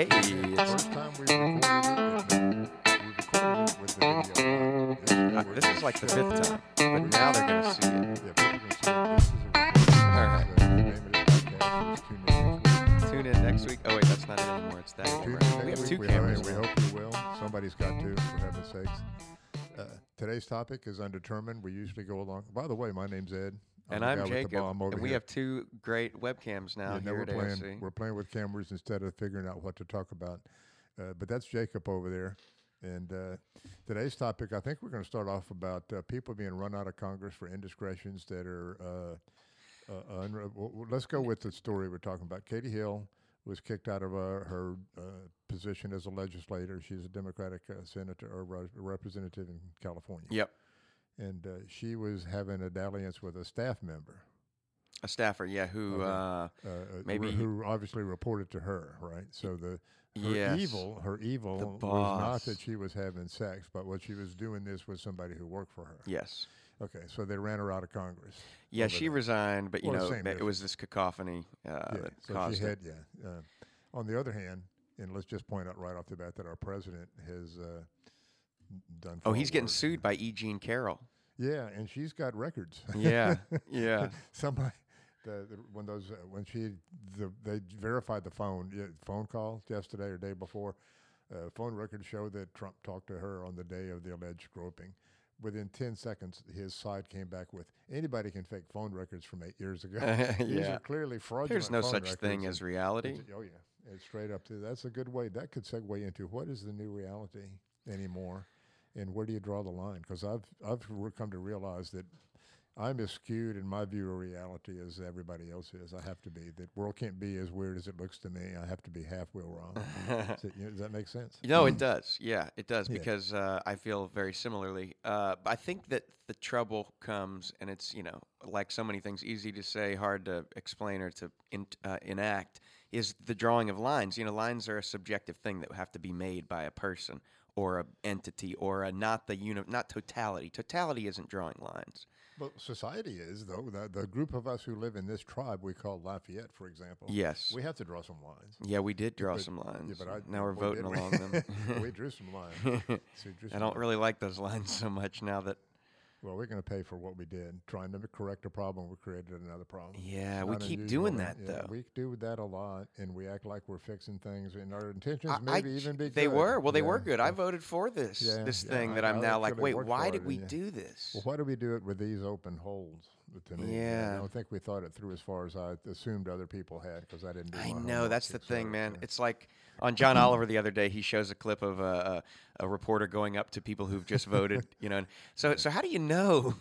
Hey, First time we recorded it, we recorded with the video. This is, uh, this is like the fifth time, but now they're gonna see it. Yeah, people see it. This is a All right. the name of podcast is Tune In Next Week. Tune in next week. Oh wait, that's not it anymore. It's that. Tune camera. in We have two week. cameras. We, hope you will. Somebody's got to, for heaven's sakes. Uh, today's topic is undetermined. We usually go along. By the way, my name's Ed. And I'm guy with the Jacob, over and we here. have two great webcams now Yeah, here we're at playing. AOC. We're playing with cameras instead of figuring out what to talk about. Uh, but that's Jacob over there. And uh, today's topic, I think we're going to start off about uh, people being run out of Congress for indiscretions that are. Uh, uh, unre- w- w- let's go with the story we're talking about. Katie Hill was kicked out of uh, her uh, position as a legislator. She's a Democratic uh, senator or re- representative in California. Yep, And uh, she was having a dalliance with a staff member. a staffer. Yeah, who? Okay. Uh, uh, uh, Maybe- who obviously reported to her, right? So the her yes. evil, her evil was not that she was having sex, but what she was doing this with somebody who worked for her. Yes. Okay, so they ran her out of Congress. Yeah, she that. resigned, but you Well, know, it difference. was this cacophony uh, yeah, that so caused she it. had yeah. Uh, on the other hand, and let's just point out right off the bat that our president has uh, done. Oh, he's getting sued by E. Jean Carroll. Yeah, and she's got records. Yeah, yeah. Somebody, the, the when those uh, when she the they verified the phone yeah, phone call yesterday or day before, uh, phone records show that Trump talked to her on the day of the alleged groping. Within ten seconds, his side came back with anybody can fake phone records from eight years ago. These yeah. are clearly fraudulent. There's no such thing as reality. Oh yeah, it's straight up to that's a good way. That could segue into what is the new reality anymore, and where do you draw the line? Because I've I've come to realize that I'm as skewed in my view of reality as everybody else is. I have to be. That world can't be as weird as it looks to me. I have to be half wheel wrong. Does, it- you know, does that make sense? No, it does. Yeah, it does Yeah. because uh, I feel very similarly. Uh, I think that the trouble comes, and it's you know like so many things, easy to say, hard to explain or to in, uh, enact. Is the drawing of lines? You know, lines are a subjective thing that have to be made by a person or a entity or a not the uni- not totality. Totality isn't drawing lines. Well, society is though. The, the group of us who live in this tribe we call Lafayette, for example. Yes. We have to draw some lines. Yeah, we did draw but- some lines. Yeah, but I, now we're voting we? along them. we drew some lines. So drew I don't lines. really like those lines so much now that Well, we're going to pay for what we did. Trying to correct a problem, we created another problem. Yeah, we keep doing that, Yeah, though. We do that a lot, and we act like we're fixing things, and our intentions I- I maybe j- even be they good. were well they Yeah, were good i voted for this Yeah, this thing I- that i'm I now like wait why did we do this Well, why do we do it with these open holes? To me, Yeah. I don't think we thought it through as far as I assumed other people had, because I didn't. Do i know that's the thing man it's like on john oliver the other day he shows a clip of a, a, a reporter going up to people who've just voted you know and so so how do you know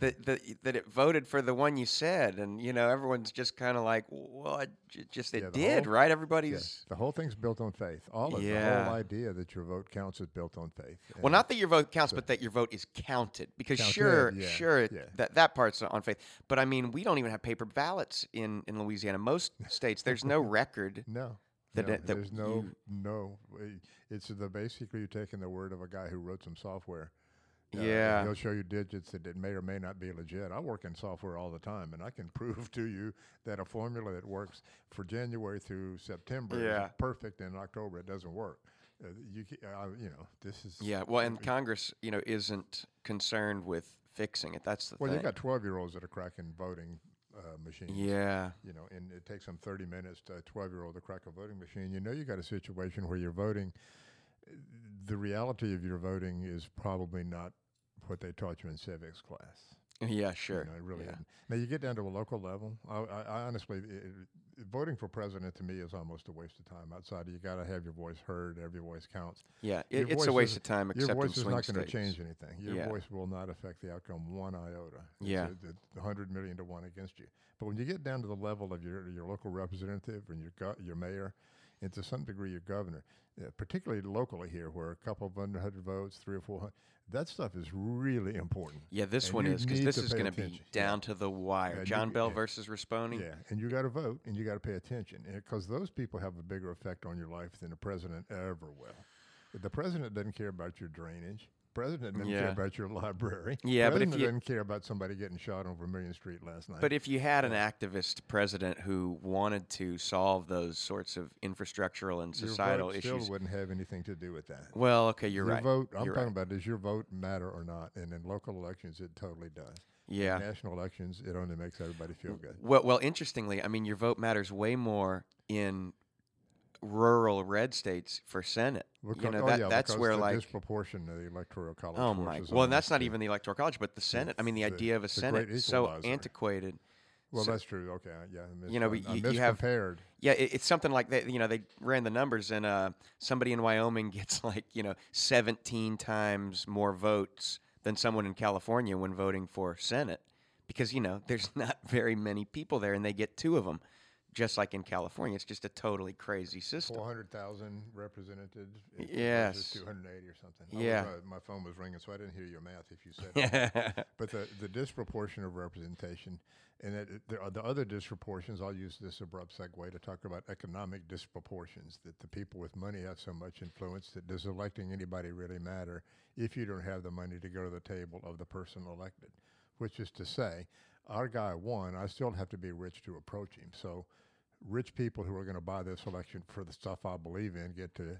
that, that that it voted for the one you said and you know everyone's just kind of like well I j- just it Yeah, did whole- right Yeah, everybody's the whole thing's built on faith. All of the whole idea that your vote counts is built on faith. Well, not that your vote counts, so- but that your vote is counted. Because Counted, sure, yeah, sure, yeah. that that part's on faith. But I mean, we don't even have paper ballots in in Louisiana. Most states, there's no record. No. That it- that there's no you- no. way- It's the basically you're taking the word of a guy who wrote some software. Uh, Yeah. he'll show you digits that it may or may not be legit. I work in software all the time, and I can prove to you that a formula that works for January through September Yeah. is perfect, and in October it doesn't work. Uh, you, uh, you know, this is Yeah. Well, and Congress, you know, isn't concerned with fixing it. That's the Well, you thing. got 12 year olds that are cracking voting uh, machines. yeah. you know, and it takes them 30 minutes to a 12 year old to crack a voting machine. You know, you got a situation where you're voting. The reality of your voting is probably not what they taught you in civics class. Yeah. You Sure. know, it really yeah. Now, you get down to a local level. I, I, I honestly, it- voting for president to me is almost a waste of time. Outside, you got to have your voice heard. Every voice counts. Yeah. It, it's a waste is- of time, Your voice is not going to change anything. Your Yeah. voice will not affect the outcome one iota. It's Yeah. a hundred million to one against you. But when you get down to the level of your your local representative and your your mayor, and to some degree your governor, uh, particularly locally here, where a couple of under hundred votes, three or four hundred, that stuff is really important. Yeah, this And one is because this is going to be attention. Yeah. down to the wire. Yeah, you- John Bel yeah. versus Rispone. Yeah, and you got to vote and you got to pay attention because those people have a bigger effect on your life than the president ever will. The president doesn't care about your drainage. President didn't Yeah. care about your library. Yeah, but if President you- doesn't care about somebody getting shot on Vermilion Street last night. But if you had an activist president who wanted to solve those sorts of infrastructural and societal issues, still wouldn't have anything to do with that. well, okay, you're your right. vote. I'm You're talking right. about does your vote matter or not? And in local elections, it totally does. Yeah. National elections, it only makes everybody feel good. Well, well, interestingly, I mean, your vote matters way more in rural red states for Senate. Because, you know oh, that yeah, that's where the like disproportion of the electoral college. oh my well, and that's not even the electoral college, but the Senate. I mean, the the- idea of a Senate so antiquated. Well, so- that's true. Okay, yeah. You know, I, but I you- you have- miscompared. Yeah, it, it's something like that. You know, they ran the numbers, and uh, somebody in Wyoming gets like you know 17 times more votes than someone in California when voting for Senate, because you know there's not very many people there, and they get two of them, just like in California. It's just a totally crazy system. Four hundred thousand represented. Yes. two hundred eighty or something. I was, Yeah. uh, my phone was ringing, so I didn't hear your math. If you said, that. but the the disproportion of representation, and it, there are the other disproportions. I'll use this abrupt segue to talk about economic disproportions. That the people with money have so much influence that does electing anybody really matter if you don't have the money to go to the table of the person elected? Which is to say, our guy won. I still have to be rich to approach him. So rich people who are going to buy this election for the stuff I believe in get to.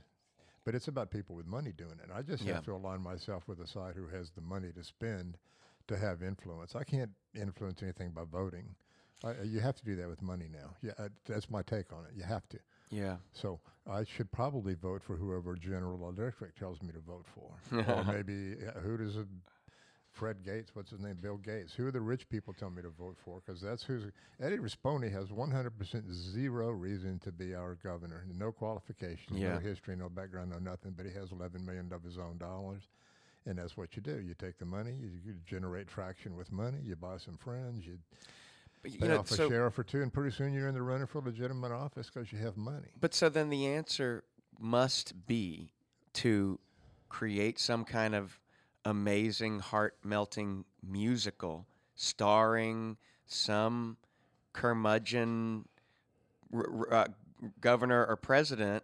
But it's about people with money doing it. I just Yeah. have to align myself with the side who has the money to spend to have influence. I can't influence anything by voting. I, you have to do that with money now. Yeah, uh, that's my take on it. You have to. yeah, So I should probably vote for whoever General Electric tells me to vote for, or maybe uh, who does it? Fred Gates, what's his name? Bill Gates. Who are the rich people telling me to vote for? Because that's who's Eddie Rispone has 100% zero reason to be our governor. No qualifications, Yeah. no history, no background, no nothing. But he has 11 million of his own dollars, and that's what you do. You take the money, you, you generate traction with money, you buy some friends, you but you pay know, off a sheriff or two, and pretty soon you're in the running for legitimate office because you have money. but so then the answer must be to create some kind of amazing, heart melting musical starring some curmudgeon r- r- uh, governor or president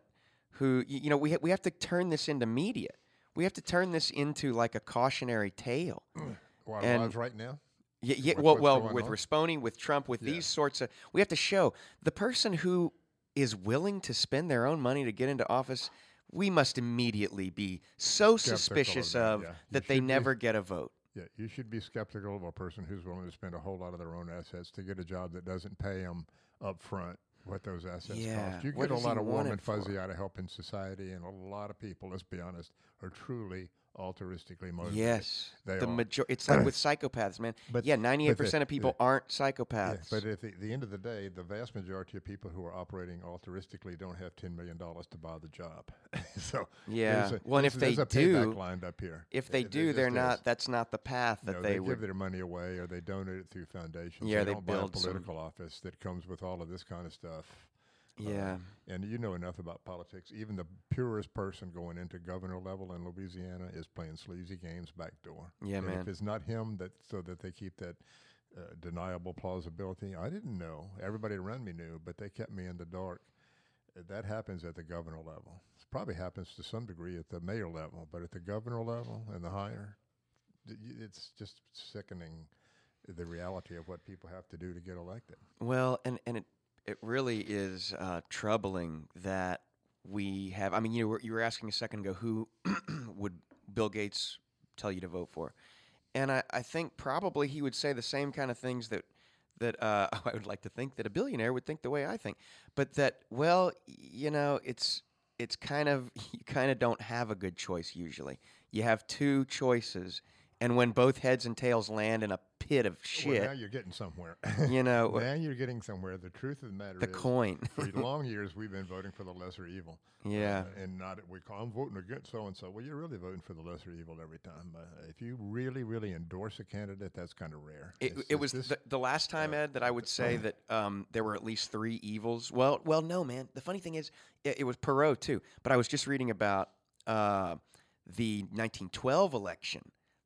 who you know we ha- we have to turn this into media. We have to turn this into like a cautionary tale. Well, And- lives right now. Yeah, yeah well, well, with on? With Trump, with Yeah. these sorts of, we have to show the person who is willing to spend their own money to get into office. We must immediately be so Skeptical suspicious of yeah. That they should be. never get a vote. Yeah, you should be skeptical of a person who's willing to spend a whole lot of their own assets to get a job that doesn't pay them up front what those assets Yeah, cost. You what get a lot of warm and it for? fuzzy out of helping society, and a lot of people, let's be honest, are truly altruistically motivated. Yes, They the major. It's like with psychopaths, man. But- yeah, ninety-eight percent of people yeah. aren't Yeah, psychopaths. but at the, the end of the day, the vast majority of people who are operating altruistically don't have ten million dollars to buy the job. so Yeah. a, Well, and if they do- lined up here. if they It- do, they're is. not. That's not the path that No, they, they, give their money away or they donate it through foundations. Yeah, they, they don't buy a build political office that comes with all of this kind of stuff. Uh, yeah. and you know enough about politics. Even the purest person going into governor level in Louisiana is playing sleazy games backdoor. Yeah, and man. If it's not him, that so that they keep that uh, deniable plausibility. I didn't know. Everybody around me knew, but they kept me in the dark. Uh, That happens at the governor level. It probably happens to some degree at the mayor level, but at the governor level and the higher, it's just sickening the reality of what people have to do to get elected. Well, and and it it really is uh, troubling that we have. I mean, you were, you were asking a second ago who would Bill Gates tell you to vote for, and I, I think probably he would say the same kind of things that that uh, I would like to think that a billionaire would think the way I think, but that well, you know, it's it's kind of you kind of don't have a good choice usually. You have two choices, and when both heads and tails land in a pit of shit. Well, now you're getting somewhere. you know, now you're getting somewhere. The truth of the matter the is, coin. for long years we've been voting for the lesser evil. Yeah. Uh, and not we call I'm voting against so and so. Well, you're really voting for the lesser evil every time. Uh, if you really, really endorse a candidate, that's kind of rare. It, it was this- the, the last time, Ed, that I would say that um, there were at least three evils. Well, well, no, man. The funny thing is, it, it was Perot too. But I was just reading about uh, the 1912 election,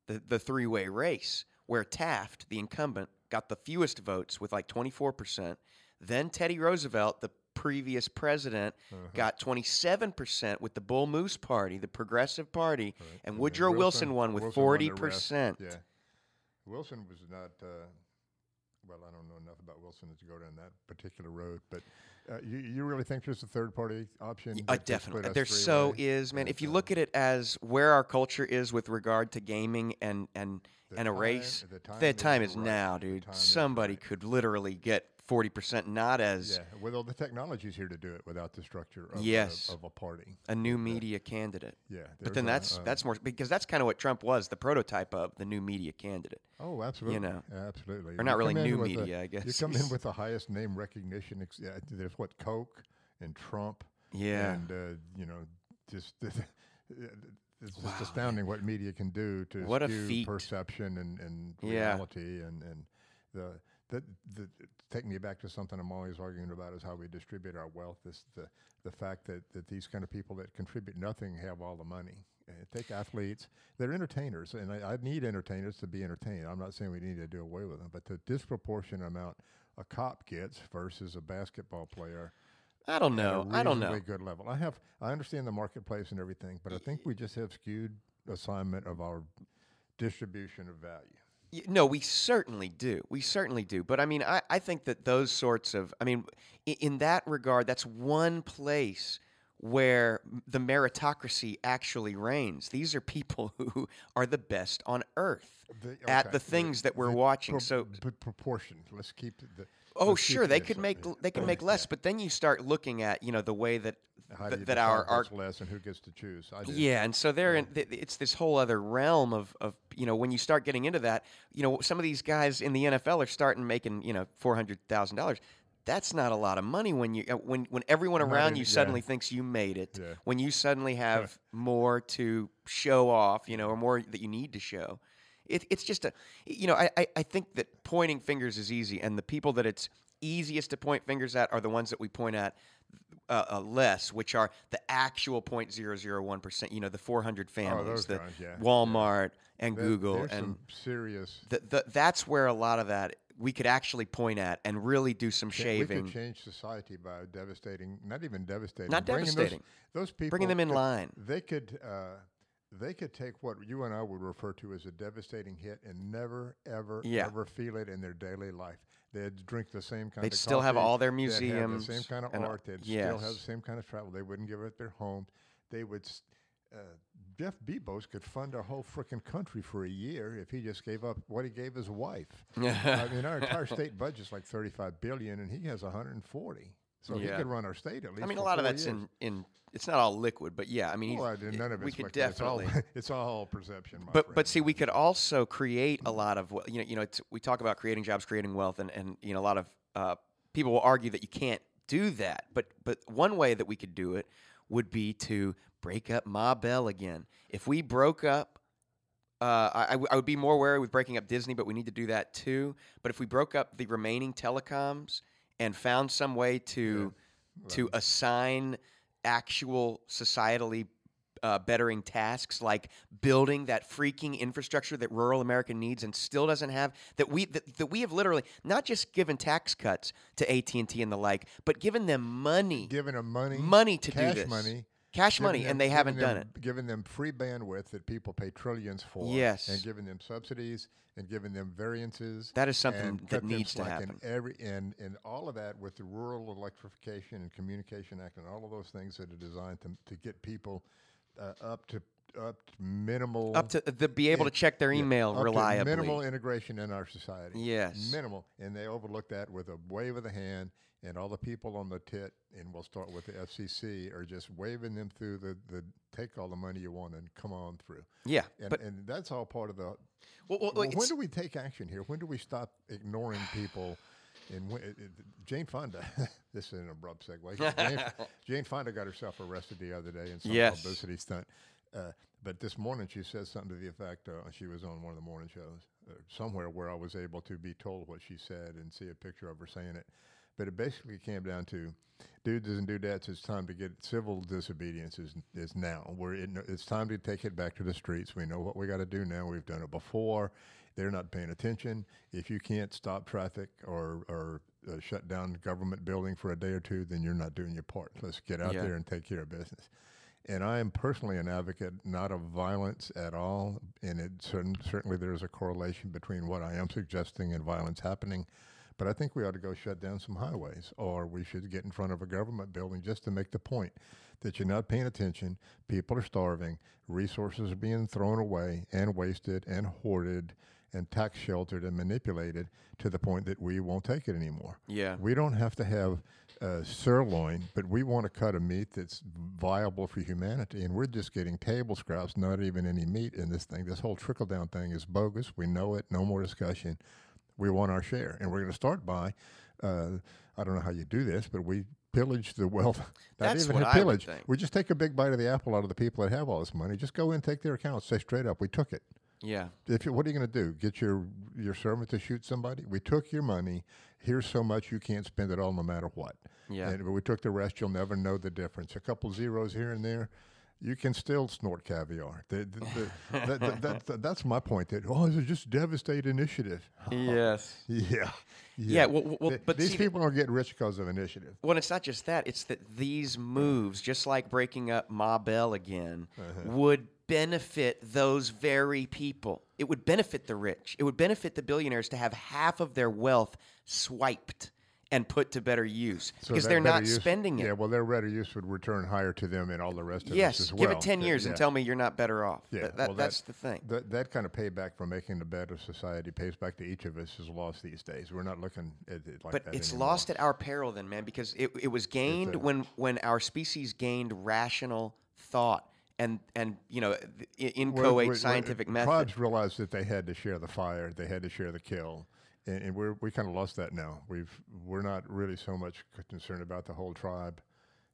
the the three way race, where Taft, the incumbent, got the fewest votes with like 24 percent. Then Teddy Roosevelt, the previous president Uh-huh. got 27% with the Bull Moose Party, the Progressive Party, Right. and Woodrow Wilson, won with Wilson 40%. rest. Yeah, Wilson was not. Uh, well, I don't know enough about Wilson to go down that particular road, but uh, you, you really think there's a third party option? Uh, that could split definitely. There so is, man. If you look at it as where our culture is with regard to gaming and and The and a time- race, the time the is time is right. now, dude. Somebody right. could literally get 40% not as Yeah, all the technology's here to do it without the structure of, Yes. a, of a party. a new media candidate. Yeah, But then a, that's uh, that's more because that's kind of what Trump was, the prototype of the new media candidate. Oh, absolutely. You know. absolutely. Or not really new with the- media, I guess. You come in with the highest name recognition. Ex- yeah, there's what Coke and Trump. Yeah. And uh, you know, just it's just Wow, astounding what media can do to What skew perception and, and Yeah. reality and and the. The, the, take me back to something I'm always arguing about is how we distribute our wealth. This the the fact that, that these kind of people that contribute nothing have all the money. Uh, take athletes; they're entertainers, and I, I need entertainers to be entertained. I'm not saying we need to do away with them, but the disproportionate amount a cop gets versus a basketball player I don't know. I don't know. good level. I have I understand the marketplace and everything, but I think we just have skewed assignment of our distribution of value. No, we certainly do. We certainly do. But I mean, I, I think that those sorts of, I mean, in, in that regard, that's one place where the meritocracy actually reigns. These are people who are the best on earth The- at the things that we're the watching. pro- so, but proportion. Let's keep the. Oh, sure, they could make yeah. they can make less. But then you start looking at you know the way that th- that our our less and who gets to choose? Yeah, and so they're in. Th- it's this whole other realm of of you know when you start getting into that, you know some of these guys in the NFL are starting making you know four hundred thousand dollars. That's not a lot of money when you uh, when when everyone around you yeah. suddenly thinks you made it. Yeah. When you suddenly have more to show off, you know, or more that you need to show. It, it's just a, you know, I, I think that pointing fingers is easy, and the people that it's easiest to point fingers at are the ones that we point at uh, uh, less, which are the actual 0.001 percent. You know, the 400 families, Oh, the guys, yeah. Walmart and There- Google, and some serious. the, the, that's where a lot of that we could actually point at and really do some shaving, We could change society by devastating, not even devastating. Not bringing those- devastating. Those, people. bringing them in line. They could. Uh, they could take what you and I would refer to as a devastating hit and never, ever, Yeah. ever feel it in their daily life. They'd drink the same kind They'd of still have all their they'd have museums the same kind of and, art. They'd still have the same kind of travel. They wouldn't give up their home. They would. Uh, Jeff Bezos could fund our whole freaking country for a year if he just gave up what he gave his wife. I mean, our entire state budget's like 35 billion, and he has 140. So he Yeah. could run our state at least. I mean, a lot of that's years. in in. It's not all liquid, but yeah, I mean, Well, I- none of we it's could liquid. It's all- definitely. It's all, perception. But friend. but see, we could also create a lot of we- you know you know it's, we talk about creating jobs, creating wealth, and and you know a lot of uh, people will argue that you can't do that. But but one way that we could do it would be to break up Ma Bell again. If we broke up. Uh, I would be more wary with breaking up Disney, but we need to do that too. But if we broke up the remaining telecoms and found some way to to assign actual societally uh, bettering tasks like building that freaking infrastructure that rural America needs and still doesn't have that we that, that we have literally not just given tax cuts to AT&T and the like but given them money. Giving them money, money to do this. money, cash giving money them- and they haven't done it Giving them free bandwidth that people pay trillions for. Yes. and giving them subsidies and giving them variances. That is something that needs to happen. every and and all of that with the Rural Electrification and Communication Act and all of those things that are designed to to get people uh, up to up to minimal up to uh, the, be able to check their email to reliably minimal integration in our society. Yes. minimal, and they overlook that with a wave of the hand. And all the people on the tit, and we'll start with the FCC, are just waving them through the, the take all the money you want and come on through. yeah And, but and that's all part of the. well, well, Well, when do we take action here? When do we stop ignoring people? And when, Jane Fonda, this is an abrupt segue. Jane, Jane Fonda got herself arrested the other day in some Yes. publicity stunt. Uh, but this morning she said something to the effect uh, she was on one of the morning shows uh, somewhere where I was able to be told what she said and see a picture of her saying it. But it basically came down to dudes and dudettes, it's time to get civil disobedience is, is now. We're in, it's time to take it back to the streets. We know what we got to do now. We've done it before. They're not paying attention. If you can't stop traffic or, or uh, shut down government building for a day or two, then you're not doing your part. Let's get out Yeah. there and take care of business. And I am personally an advocate not of violence at all. And it certain, certainly there's a correlation between what I am suggesting and violence happening. But I think we ought to go shut down some highways, or we should get in front of a government building just to make the point that you're not paying attention. People are starving, resources are being thrown away and wasted and hoarded and tax sheltered and manipulated to the point that we won't take it anymore. Yeah. We don't have to have uh, sirloin, but we want to cut a meat that's viable for humanity. And we're just getting table scraps, not even any meat in this thing. This whole trickle down thing is bogus. We know it. No more discussion. We want our share. And we're going to start by, uh, I don't know how you do this, but we pillage the wealth. Not That's even what a I would think. We just take a big bite of the apple out of the people that have all this money. Just go in, take their accounts, say straight up, we took it Yeah. if you, what are you going to do? Get your your servant to shoot somebody? We took your money. Here's so much you can't spend it all, no matter what. Yeah. And we took the rest. You'll never know the difference. A couple zeros here and there, you can still snort caviar. The, the, the, that, that, that, that- that's my point. That oh, this is just devastating initiative. yes. Yeah. Yeah, well- well, Th- but these see- people are getting rich because of initiative. Well, it's not just that. It's that these moves, just like breaking up Ma Bell again, Uh-huh. would benefit those very people. It would benefit the rich. It would benefit the billionaires to have half of their wealth swiped and put to better use So because they're not use- spending it. Yeah, well, their better use would return higher to them and all the rest of us yes, as well. give it 10 That- years and tell me you're not better off. Yeah, That- that- well, that- that's the thing. That that kind of payback for making the better society pays back to each of us is lost these days. We're not looking at it like But that it's anymore. lost at our peril, then, man, because it, it was gained when when our species gained rational thought and and you know inchoate we- we- scientific method. Tribes realized that they had to share the fire, they had to share the kill, and, and we're we kind of lost that now. We've we're not really so much concerned about the whole tribe.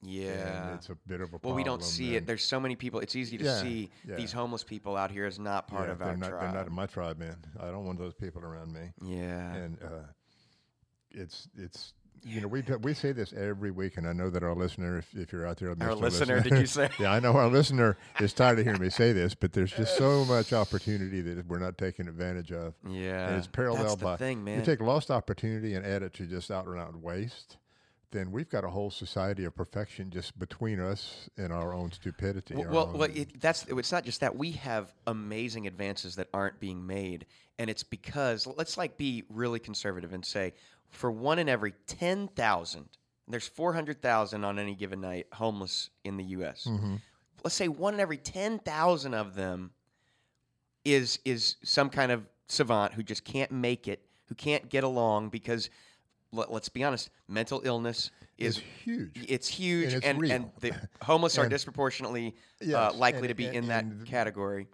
Yeah. and it's a bit of a well, we don't see it. There's so many people. It's easy to Yeah, see yeah. these homeless people out here as not part yeah, of our not, tribe. They're not in my tribe, man. I don't want those people around me. yeah. and uh, it's it's you know we we say this every week, and I know that our listener, if, if you're out there, Our Mr. listener, did you say? yeah, I know our listener is tired of hearing me say this, but there's just so much opportunity that we're not taking advantage of. yeah. and it's paralleled by thing, man. you take lost opportunity and add it to just out and out waste. Then we've got a whole society of perfection just between us and our own stupidity. Well, well, well it, that's it's not just that we have amazing advances that aren't being made, and it's because let's like be really conservative and say for one in every ten thousand, there's four hundred thousand on any given night homeless in the U.S. Mm-hmm. Let's say one in every ten thousand of them is is some kind of savant who just can't make it, who can't get along because. Let, let's be honest. Mental illness is huge. it's huge, And and it's and, real. the homeless are And- disproportionately uh, likely and- to be and- in that and- category.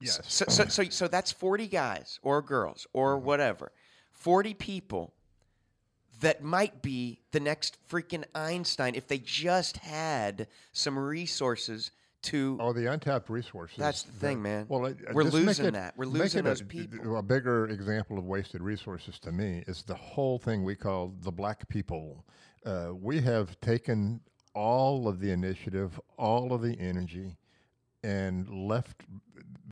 Yes. So, so, so, so that's forty guys or girls or Mm-hmm. whatever, forty people that might be the next freaking Einstein if they just had some resources to. Oh, the untapped resources. That's the thing, man. Well, it- We're losing it- that. We're losing a- those d- people. A bigger example of wasted resources to me is the whole thing we call the black people. Uh, we have taken all of the initiative, all of the energy, and left.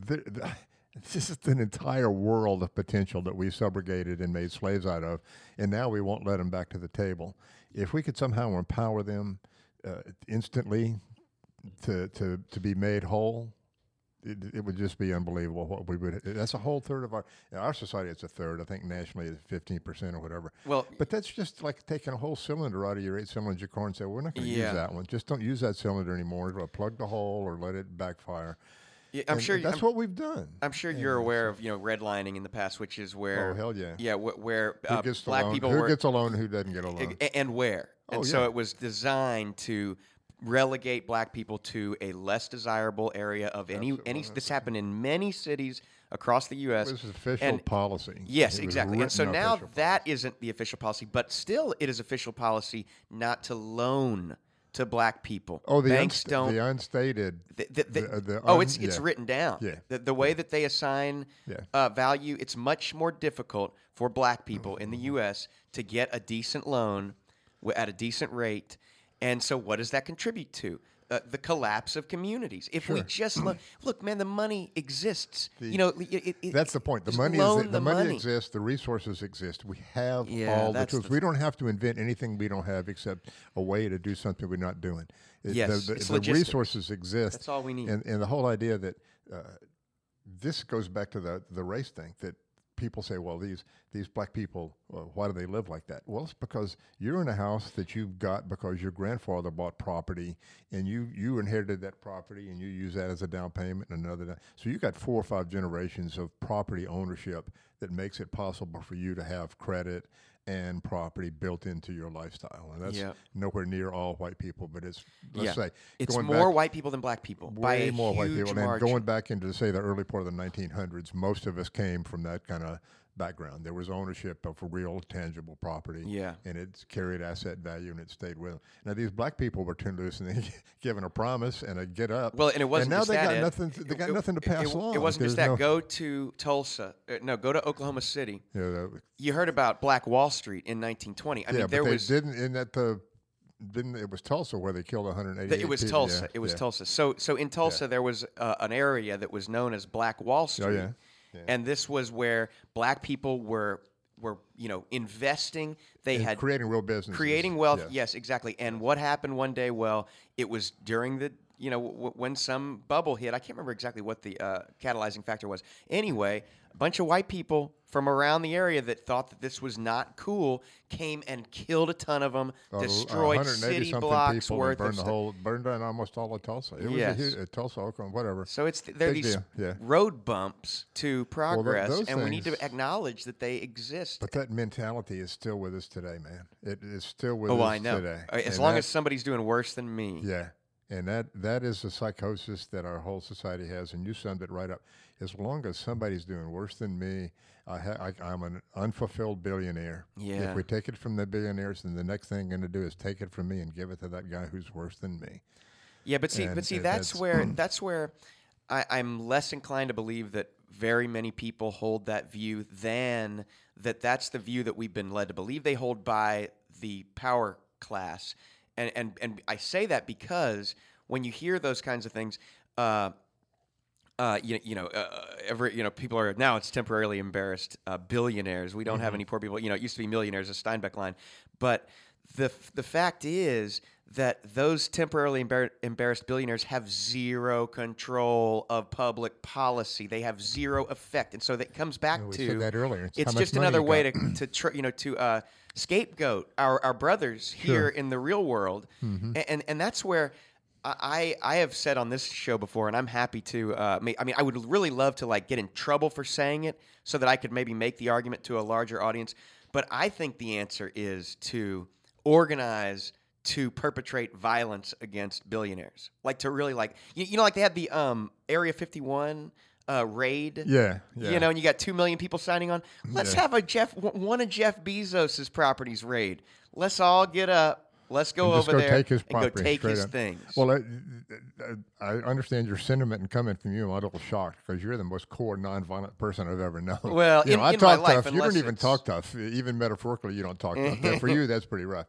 The, the, this is an entire world of potential that we subrogated and made slaves out of, and now we won't let them back to the table. If we could somehow empower them uh, instantly to, to, to be made whole, it, it would just be unbelievable what we would. That's a whole third of our our society. It's a third. I think nationally it's fifteen percent or whatever. Well, But that's just like taking a whole cylinder out of your eight cylinder car and say, we're not going to Yeah. use that one. Just don't use that cylinder anymore. Or plug the hole or let it backfire. Yeah, I'm And sure. that's I'm, what we've done. I'm sure you're aware of you know redlining in the past, which is where oh hell yeah! yeah, wh- where Who uh, black people Who were gets a loan? Who doesn't get a loan? And where. And Oh, so yeah. it was designed to relegate black people to a less desirable area of any any this happened in many cities across the US. This is official and- policy. Yes, It exactly. And so now that isn't the official policy, but still it is official policy not to loan to black people. Oh, the, banks unst- don't the unstated. the, the, the- the- oh, un- it's it's yeah. written down. Yeah. The, the way that they assign Yeah. uh, value, it's much more difficult for black people in the Mm-hmm. U.S. to get a decent loan at a decent rate. And so, what does that contribute to? Uh, the collapse of communities. If we just look, look, man, the money exists. The- you know, it, it, That's the point. The money is loan the, the money, money. exists. The resources exist. We have Yeah, all the tools. the- we don't have to invent anything we don't have except a way to do something we're not doing. It- Yes, the, the, the resources exist. That's all we need. And, and the whole idea that uh, this goes back to the the race thing that people say, well, these these black people, well, why do they live like that? Well, it's because you're in a house that you've got because your grandfather bought property and you you inherited that property and you use that as a down payment and another. Down. So you got four or five generations of property ownership that makes it possible for you to have credit and property built into your lifestyle, and that's nowhere near all white people. But it's let's yeah, say it's more back- white people than black people by way more white people. margin. And going back into say the early part of the 1900s, most of us came from that kind of background. There was ownership of real tangible property. Yeah. and it carried asset value and it stayed with them. Now these black people were turned loose and they given a promise and a get up. Well, and it wasn't now just they that, got Ed. nothing. To, they got it- nothing to pass it, along. It wasn't just that. no- Go to Tulsa. Uh, no, go to Oklahoma City. Yeah, the- You heard about Black Wall Street in 1920. I yeah, mean, there they was didn't in that the. Didn't it was Tulsa where they killed 180? Th- It was people. Tulsa. Yeah, it was yeah. Tulsa. So, so in Tulsa, there was uh, an area that was known as Black Wall Street, Oh, yeah. And this was where black people were were you know investing. They And had creating real business. creating wealth. Yes. Yes, exactly. And what happened one day? Well, it was during the you know w- when some bubble hit. I can't remember exactly what the uh, catalyzing factor was. Anyway, a bunch of white people from around the area that thought that this was not cool came and killed a ton of them, Uh, destroyed city blocks worth burned of the whole, burned down almost all of Tulsa. It was Yes. a huge, uh, Tulsa, Oklahoma, whatever. So it's there are these yeah. road bumps to progress, those and we need to acknowledge that they exist. But that mentality is still with us today, man. It is still with oh, us I know. today. Uh, As And long as somebody's doing worse than me. yeah, and that that is the psychosis that our whole society has, and you summed it right up. As long as somebody's doing worse than me, I ha- I'm an unfulfilled billionaire. Yeah. If we take it from the billionaires, then the next thing I'm going to do is take it from me and give it to that guy who's worse than me. Yeah, but see, but see, uh, that's, that's- where that's where I, I'm less inclined to believe that very many people hold that view than that that's the view that we've been led to believe they hold by the power class, and and and I say that because when you hear those kinds of things. Uh, uh, you, you know, uh, every you know, people are now it's temporarily embarrassed uh, billionaires. We don't Mm-hmm. have any poor people. You know, it used to be millionaires, a Steinbeck line, but the the fact is that those temporarily embar- embarrassed billionaires have zero control of public policy. They have zero effect, and so that comes back we to said that earlier. It's It's just another way got. to to tr- you know to uh, scapegoat our, our brothers here in the real world, Mm-hmm. A- and and that's where. I, I have said on this show before, and I'm happy to. Uh, I mean, I would really love to like get in trouble for saying it, so that I could maybe make the argument to a larger audience. But I think the answer is to organize to perpetrate violence against billionaires, like to really like you, you know, like they had the um, Area 51 uh, raid. Yeah, yeah. You know, and you got two million people signing on. Let's Yeah. have a Jeff, one of Jeff Bezos's properties raid. Let's all get up. Let's go over go there take his and go take his up. things. Well, I, I understand your sentiment and coming from you. I'm a little shocked because you're the most core nonviolent person I've ever known. Well, you in- know, I in my talk life, tough. You don't even talk tough. Even metaphorically, you don't talk tough. But for you, that's pretty rough.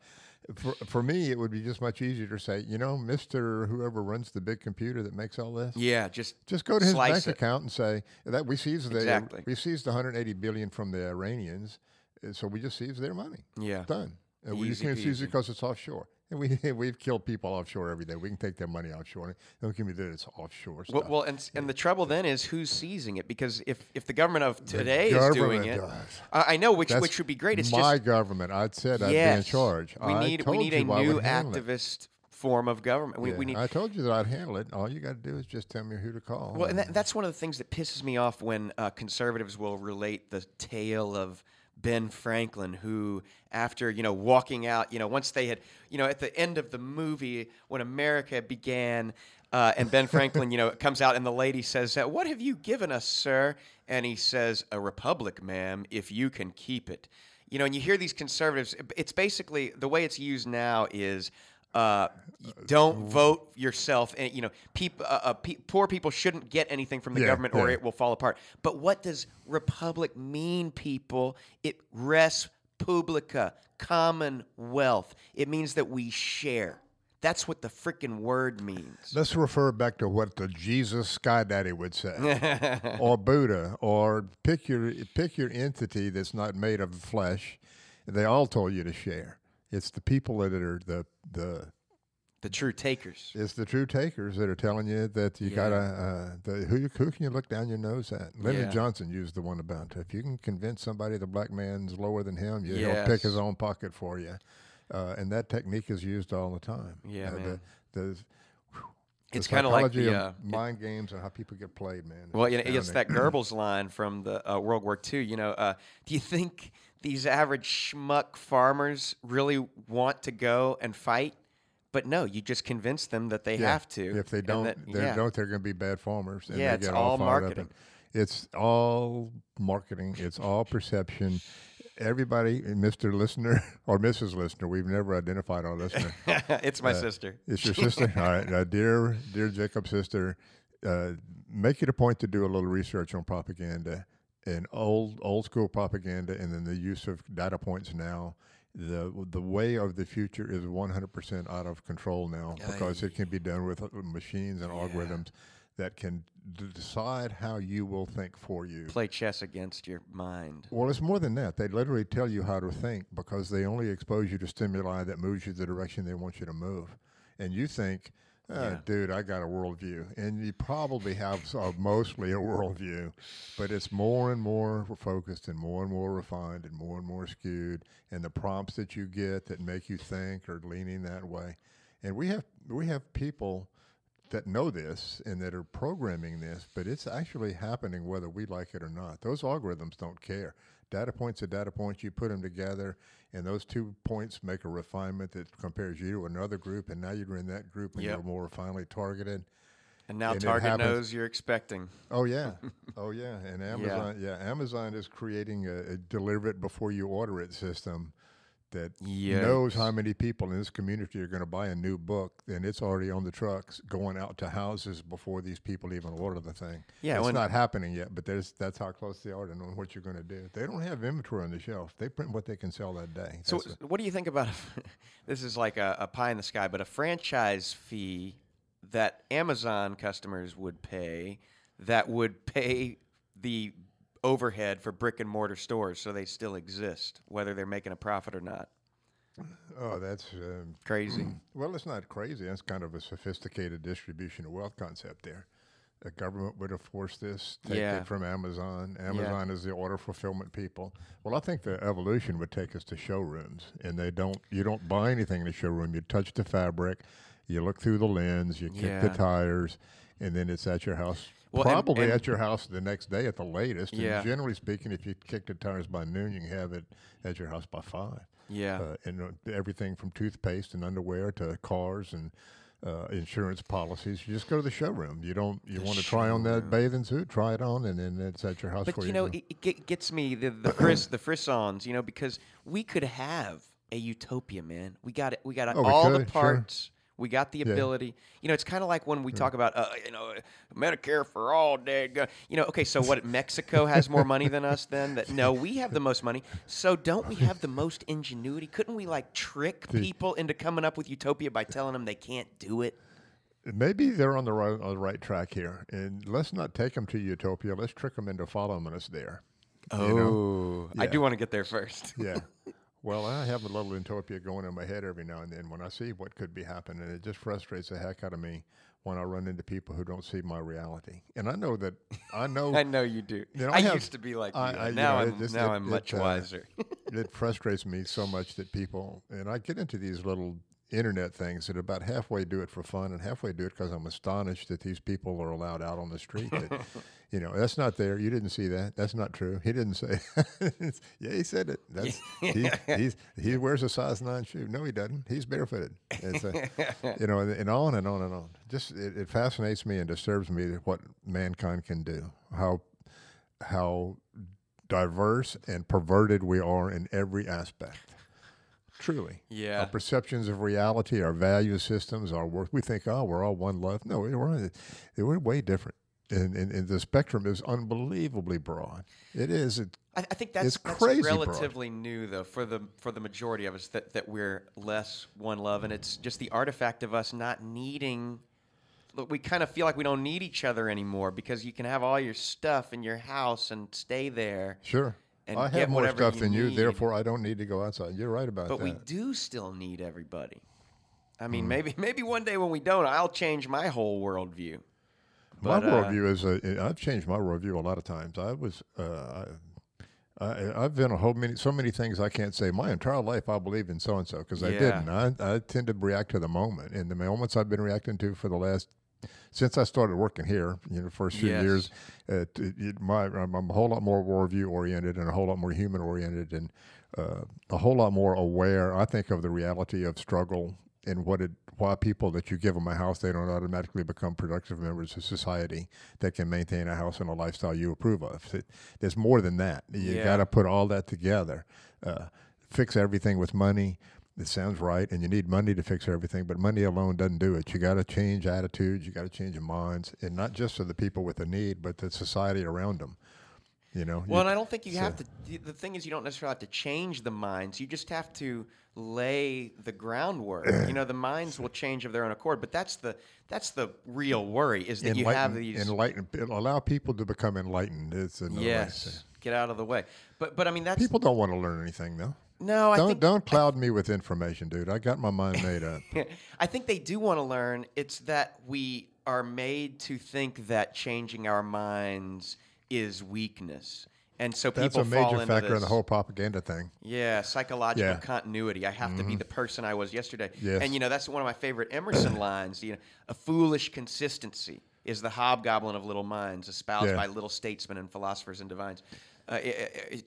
For, for me, it would be just much easier to say, you know, Mister whoever runs the big computer that makes all this. yeah, just Just go to his bank it. account and say that we seized the Exactly. we seized 180 billion from the Iranians, uh, so we just seized their money. yeah. Done. And we just can't seize it because it's offshore. And we we've killed people offshore every day. We can take their money offshore. Don't give me that it's offshore Well, stuff. well, and and the trouble then is who's seizing it because if if the government of today is doing government it, does. I, I know which That's which would be great. It's my just government. I'd said I'd be in charge. We need we need a new would handle it. activist form of government. We, Yeah, we need I told you that I'd handle it. All you got to do is just tell me who to call. Well, and that, that's one of the things that pisses me off when uh, conservatives will relate the tale of Ben Franklin, who, after you know walking out, you know, once they had, you know, at the end of the movie when America began, uh, and Ben Franklin, you know, comes out and the lady says, "What have you given us, sir?" And he says, "A republic, ma'am, if you can keep it." You know, and you hear these conservatives. It's basically the way it's used now is uh, don't vote yourself. And you know, peop, uh, uh, pe- poor people shouldn't get anything from the Yeah, government, or yeah. it will fall apart. But what does republic mean, people? It res publica, commonwealth. It means that we share. That's what the freaking word means. Let's refer back to what the Jesus Sky Daddy would say, or Buddha, or pick your pick your entity that's not made of flesh. They all told you to share. It's the people that are the the the true takers. It's the true takers that are telling you that you Yeah. gotta. Uh, the, who you- who can you look down your nose at? Lyndon Yeah. Johnson used the one about if you can convince somebody the black man's lower than him, you, he'll pick his own pocket for you. Uh, and that technique is used all the time. Yeah, uh, man. The, the, It's kind of like of Uh, it- mind games and how people get played, man. well, you know, it's that Goebbels line from the uh, World War II. You know, uh, do you think these average schmuck farmers really want to go and fight? But no, you just convince them that they Yeah. have to. If they don't, that- they yeah. don't. They're going to be bad farmers. And Yeah, they it's get all up marketing. It's all marketing. It's all perception. Everybody, Mr. Listener or Mrs. Listener, we've never identified our listener. it's my sister. It's your sister. All right, uh, dear, dear Jacob sister. Uh, make it a point to do a little research on propaganda and old old school propaganda, and then the use of data points now. The the way of the future is 100% out of control now because it can be done with uh, machines and algorithms that can d- decide how you will think for you. Play chess against your mind. Well, it's more than that. They literally tell you how to think because they only expose you to stimuli that moves you the direction they want you to move. And you think, oh, Yeah. dude, I got a worldview. And you probably have uh, mostly a worldview, but it's more and more focused and more and more refined and more and more skewed. And the prompts that you get that make you think are leaning that way. And we have we have people that know this and that are programming this, but it's actually happening whether we like it or not. Those algorithms don't care. Data points are data points. You put them together, and those two points make a refinement that compares you to another group, and now you're in that group and Yep. you're more finely targeted. And now And Target knows you're expecting. Oh yeah, oh yeah, and Amazon, yeah, Amazon is creating a, a deliver it before you order it system that knows how many people in this community are going to buy a new book, and it's already on the trucks going out to houses before these people even order the thing. Yeah, it's not happening yet, but there's that's how close they are to knowing what you're going to do. They don't have inventory on the shelf; they print what they can sell that day. So, That's what do you think about? this is like a, a pie in the sky, but a franchise fee that Amazon customers would pay that would pay the overhead for brick and mortar stores so they still exist, whether they're making a profit or not. oh, that's um, Crazy. Well, it's not crazy. That's kind of a sophisticated distribution of wealth concept there. The government would have forced this, take Yeah. it from Amazon. Amazon is the order fulfillment people. Well, I think the evolution would take us to showrooms, and they don't. You don't buy anything in the showroom. You touch the fabric, you look through the lens, you kick the tires, and then it's at your house. Well, Probably and- at your house the next day at the latest. Yeah. And generally speaking, if you kick the tires by noon, you can have it at your house by five Yeah. uh, and uh, everything from toothpaste and underwear to cars and uh, insurance policies. You just go to the showroom. You don't. You want to try on that bathing suit? Try it on, and then it's at your house But for you know, go. it, it gets me the the fris, the frissons. You know, because we could have a utopia, man. We got it. We got Oh, we all the parts. sure. We got the ability. You know, it's kind of like when we talk about, uh, you know, Medicare for all. Dead. You know, okay, so what? Mexico has more money than us. Then that no, we have the most money. So don't we have the most ingenuity? Couldn't we like trick people into coming up with utopia by telling them they can't do it? Maybe they're on the right on the right track here, and let's not take them to utopia. Let's trick them into following us there. Oh, I Yeah. do want to get there first. Yeah. Well, I have a little utopia going in my head every now and then when I see what could be happening. It just frustrates the heck out of me when I run into people who don't see my reality. And I know that I know I know you do. You know, I, I have- used to be like I- you. I- you now know, I'm just- now it- I'm much it, uh, wiser. it frustrates me so much that people and I get into these little internet things that about halfway do it for fun and halfway do it because I'm astonished that these people are allowed out on the street. That, you know, that's not there. You didn't see that. That's not true. He didn't say. yeah, he said it. That's he, he's, he wears a size nine shoe. No, he doesn't. He's barefooted. So, you know, and, and on and on and on. Just it, it fascinates me and disturbs me that what mankind can do. How how diverse and perverted we are in every aspect. Truly. Yeah. Our perceptions of reality, our value systems, our work. We think, oh, we're all one love. No, we're, eh, we're way different. and, and, and the spectrum is unbelievably broad. It is. It, I, I think that's, that's crazy broad. relatively new, though, for the for the majority of us that, that we're less one love, and it's just the artifact of us not needing. Look, we kind of feel like we don't need each other anymore because you can have all your stuff in your house and stay there. sure. And I have more stuff you than you, need. therefore I don't need to go outside. You're right about But that. But we do still need everybody. I mean, maybe maybe one day when we don't, I'll change my whole worldview. my uh, worldview is uh, I've changed my worldview a lot of times. I was uh, I, I've been a whole many so many things I can't say. My entire life I believe in so and so because I didn't. I, I tend to react to the moment, and the moments I've been reacting to for the last since I started working here, you know, first few Yes. years, uh, t- my I'm, I'm a whole lot more worldview oriented and a whole lot more human oriented and uh, a whole lot more aware. I think of the reality of struggle and what it why people that you give them a house they don't automatically become productive members of society that can maintain a house and a lifestyle you approve of. It, there's more than that. You Yeah. got to put all that together. Uh, fix everything with money. It sounds right, and you need money to fix everything, but money alone doesn't do it. You got to change attitudes, you got to change your minds, and not just for the people with the need, but the society around them. You know. Well, You- and I don't think you so- have to. the- thing is, you don't necessarily have to change the minds. You just have to lay the groundwork. you know, the minds will change of their own accord. But that's the that's the real worry is that you have these. enlighten, allow people to become enlightened. It's another way yes, get out of the way. But but I mean that's People don't want to learn anything though. No. I don't think don't cloud me with information, dude. I got my mind made up. I think they do want to learn. It's that we are made to think that changing our minds is weakness, and so That's people That's a fall major into factor in the whole propaganda thing. Yeah, psychological Yeah. Mm-hmm. continuity. I have to be the person I was yesterday. Yes. And you know, that's one of my favorite Emerson lines. You know, a foolish consistency is the hobgoblin of little minds, espoused Yeah. by little statesmen and philosophers and divines. Uh,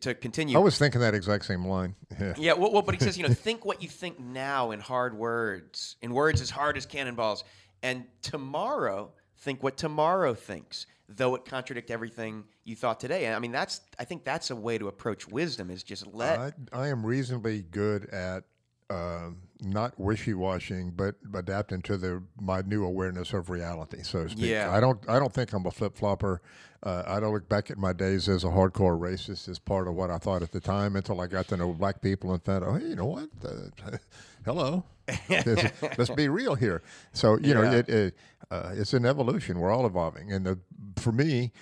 to continue. I was thinking that exact same line. Yeah. Yeah, well, well, but he says, you know, think what you think now in hard words, in words as hard as cannonballs, and tomorrow think what tomorrow thinks, though it contradict everything you thought today. And I mean, that's I think that's a way to approach wisdom is just let I, I am reasonably good at um not wishy-washing, but adapting to the my new awareness of reality, so to speak. Yeah. I don't I don't think I'm a flip flopper. Uh, I don't look back at my days as a hardcore racist as part of what I thought at the time until I got to know black people and found, oh, hey, you know what? Uh, hello. let's, let's be real here. So you know, it, it uh, it's an evolution. We're all evolving, and the, for me,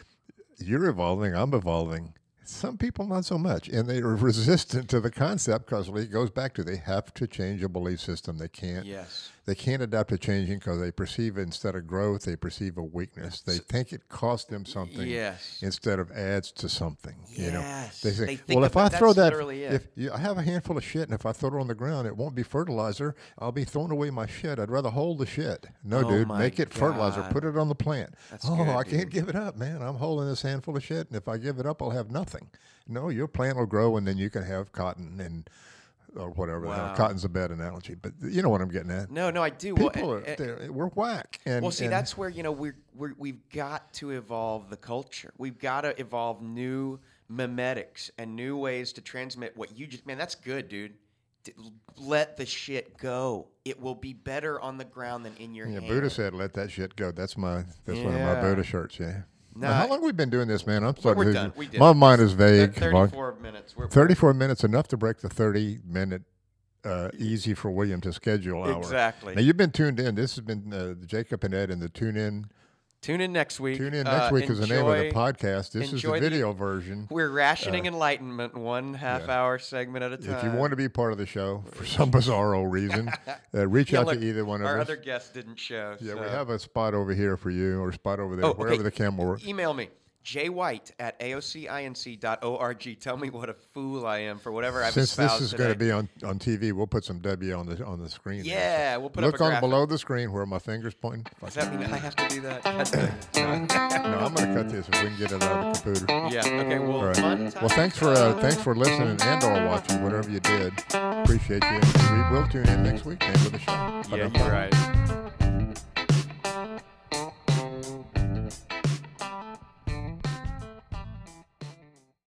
you're evolving. I'm evolving. Some people not so much, and they are resistant to the concept because it goes back to they have to change a belief system. They can't. yes. They can't adapt to changing because they perceive instead of growth, they perceive a weakness. They think it costs them something Yes. instead of adds to something. You know, they say, They think well, if I throw that, if you, I have a handful of shit, and if I throw it on the ground, it won't be fertilizer. I'll be throwing away my shit. I'd rather hold the shit. No, Oh dude, make it fertilizer. Put it on the plant. That's oh, good, I can't give it up, man. I'm holding this handful of shit, and if I give it up, I'll have nothing. No, your plant will grow, and then you can have cotton and or whatever. Wow. Cotton's a bad analogy, but you know what I'm getting at. No, no, I do. People well, are eh, eh, we're whack. And, well, see, and that's where you know we're, we're we've got to evolve the culture. We've got to evolve new memetics and new ways to transmit what you just. Man, that's good, dude. Let the shit go. It will be better on the ground than in your yeah, hand. Buddha said, "Let that shit go." That's my that's one of my Buddha shirts. Yeah. No, Now, how long we been doing this, man? I'm We're, we're done. We did. My mind is vague. Long- Thirty-four minutes. We're, we're- 34 minutes enough to break the 30 minute uh, easy for William to schedule hour. Exactly. Now you've been tuned in. This has been uh, Jacob and Ed and the Tune In. Tune in next week. Tune in next Uh, week is the name of the podcast. This is the enjoy the- video version. We're rationing enlightenment one half yeah. hour segment at a time. If you want to be part of the show for some bizarro reason, uh, reach Yeah, out look, to either one of our us. other guests didn't show. yeah, we have a spot over here for you or a spot over there, Oh, okay. wherever the camera works. Email me, jwhite at aocinc.org. Tell me what a fool I am for whatever I've Since this is going to be on, on TV, we'll put some W on the on the screen. there. Yeah, we'll put Look up a on below the screen where my fingers pointing. Does that mean I have to do that? No, I'm going to cut this if we can get it out of the computer. yeah. Okay. Well, right. Well, thanks for uh, thanks for listening and or watching, whatever you did. Appreciate you. We will tune in next week. Of the show. Yeah, you're right.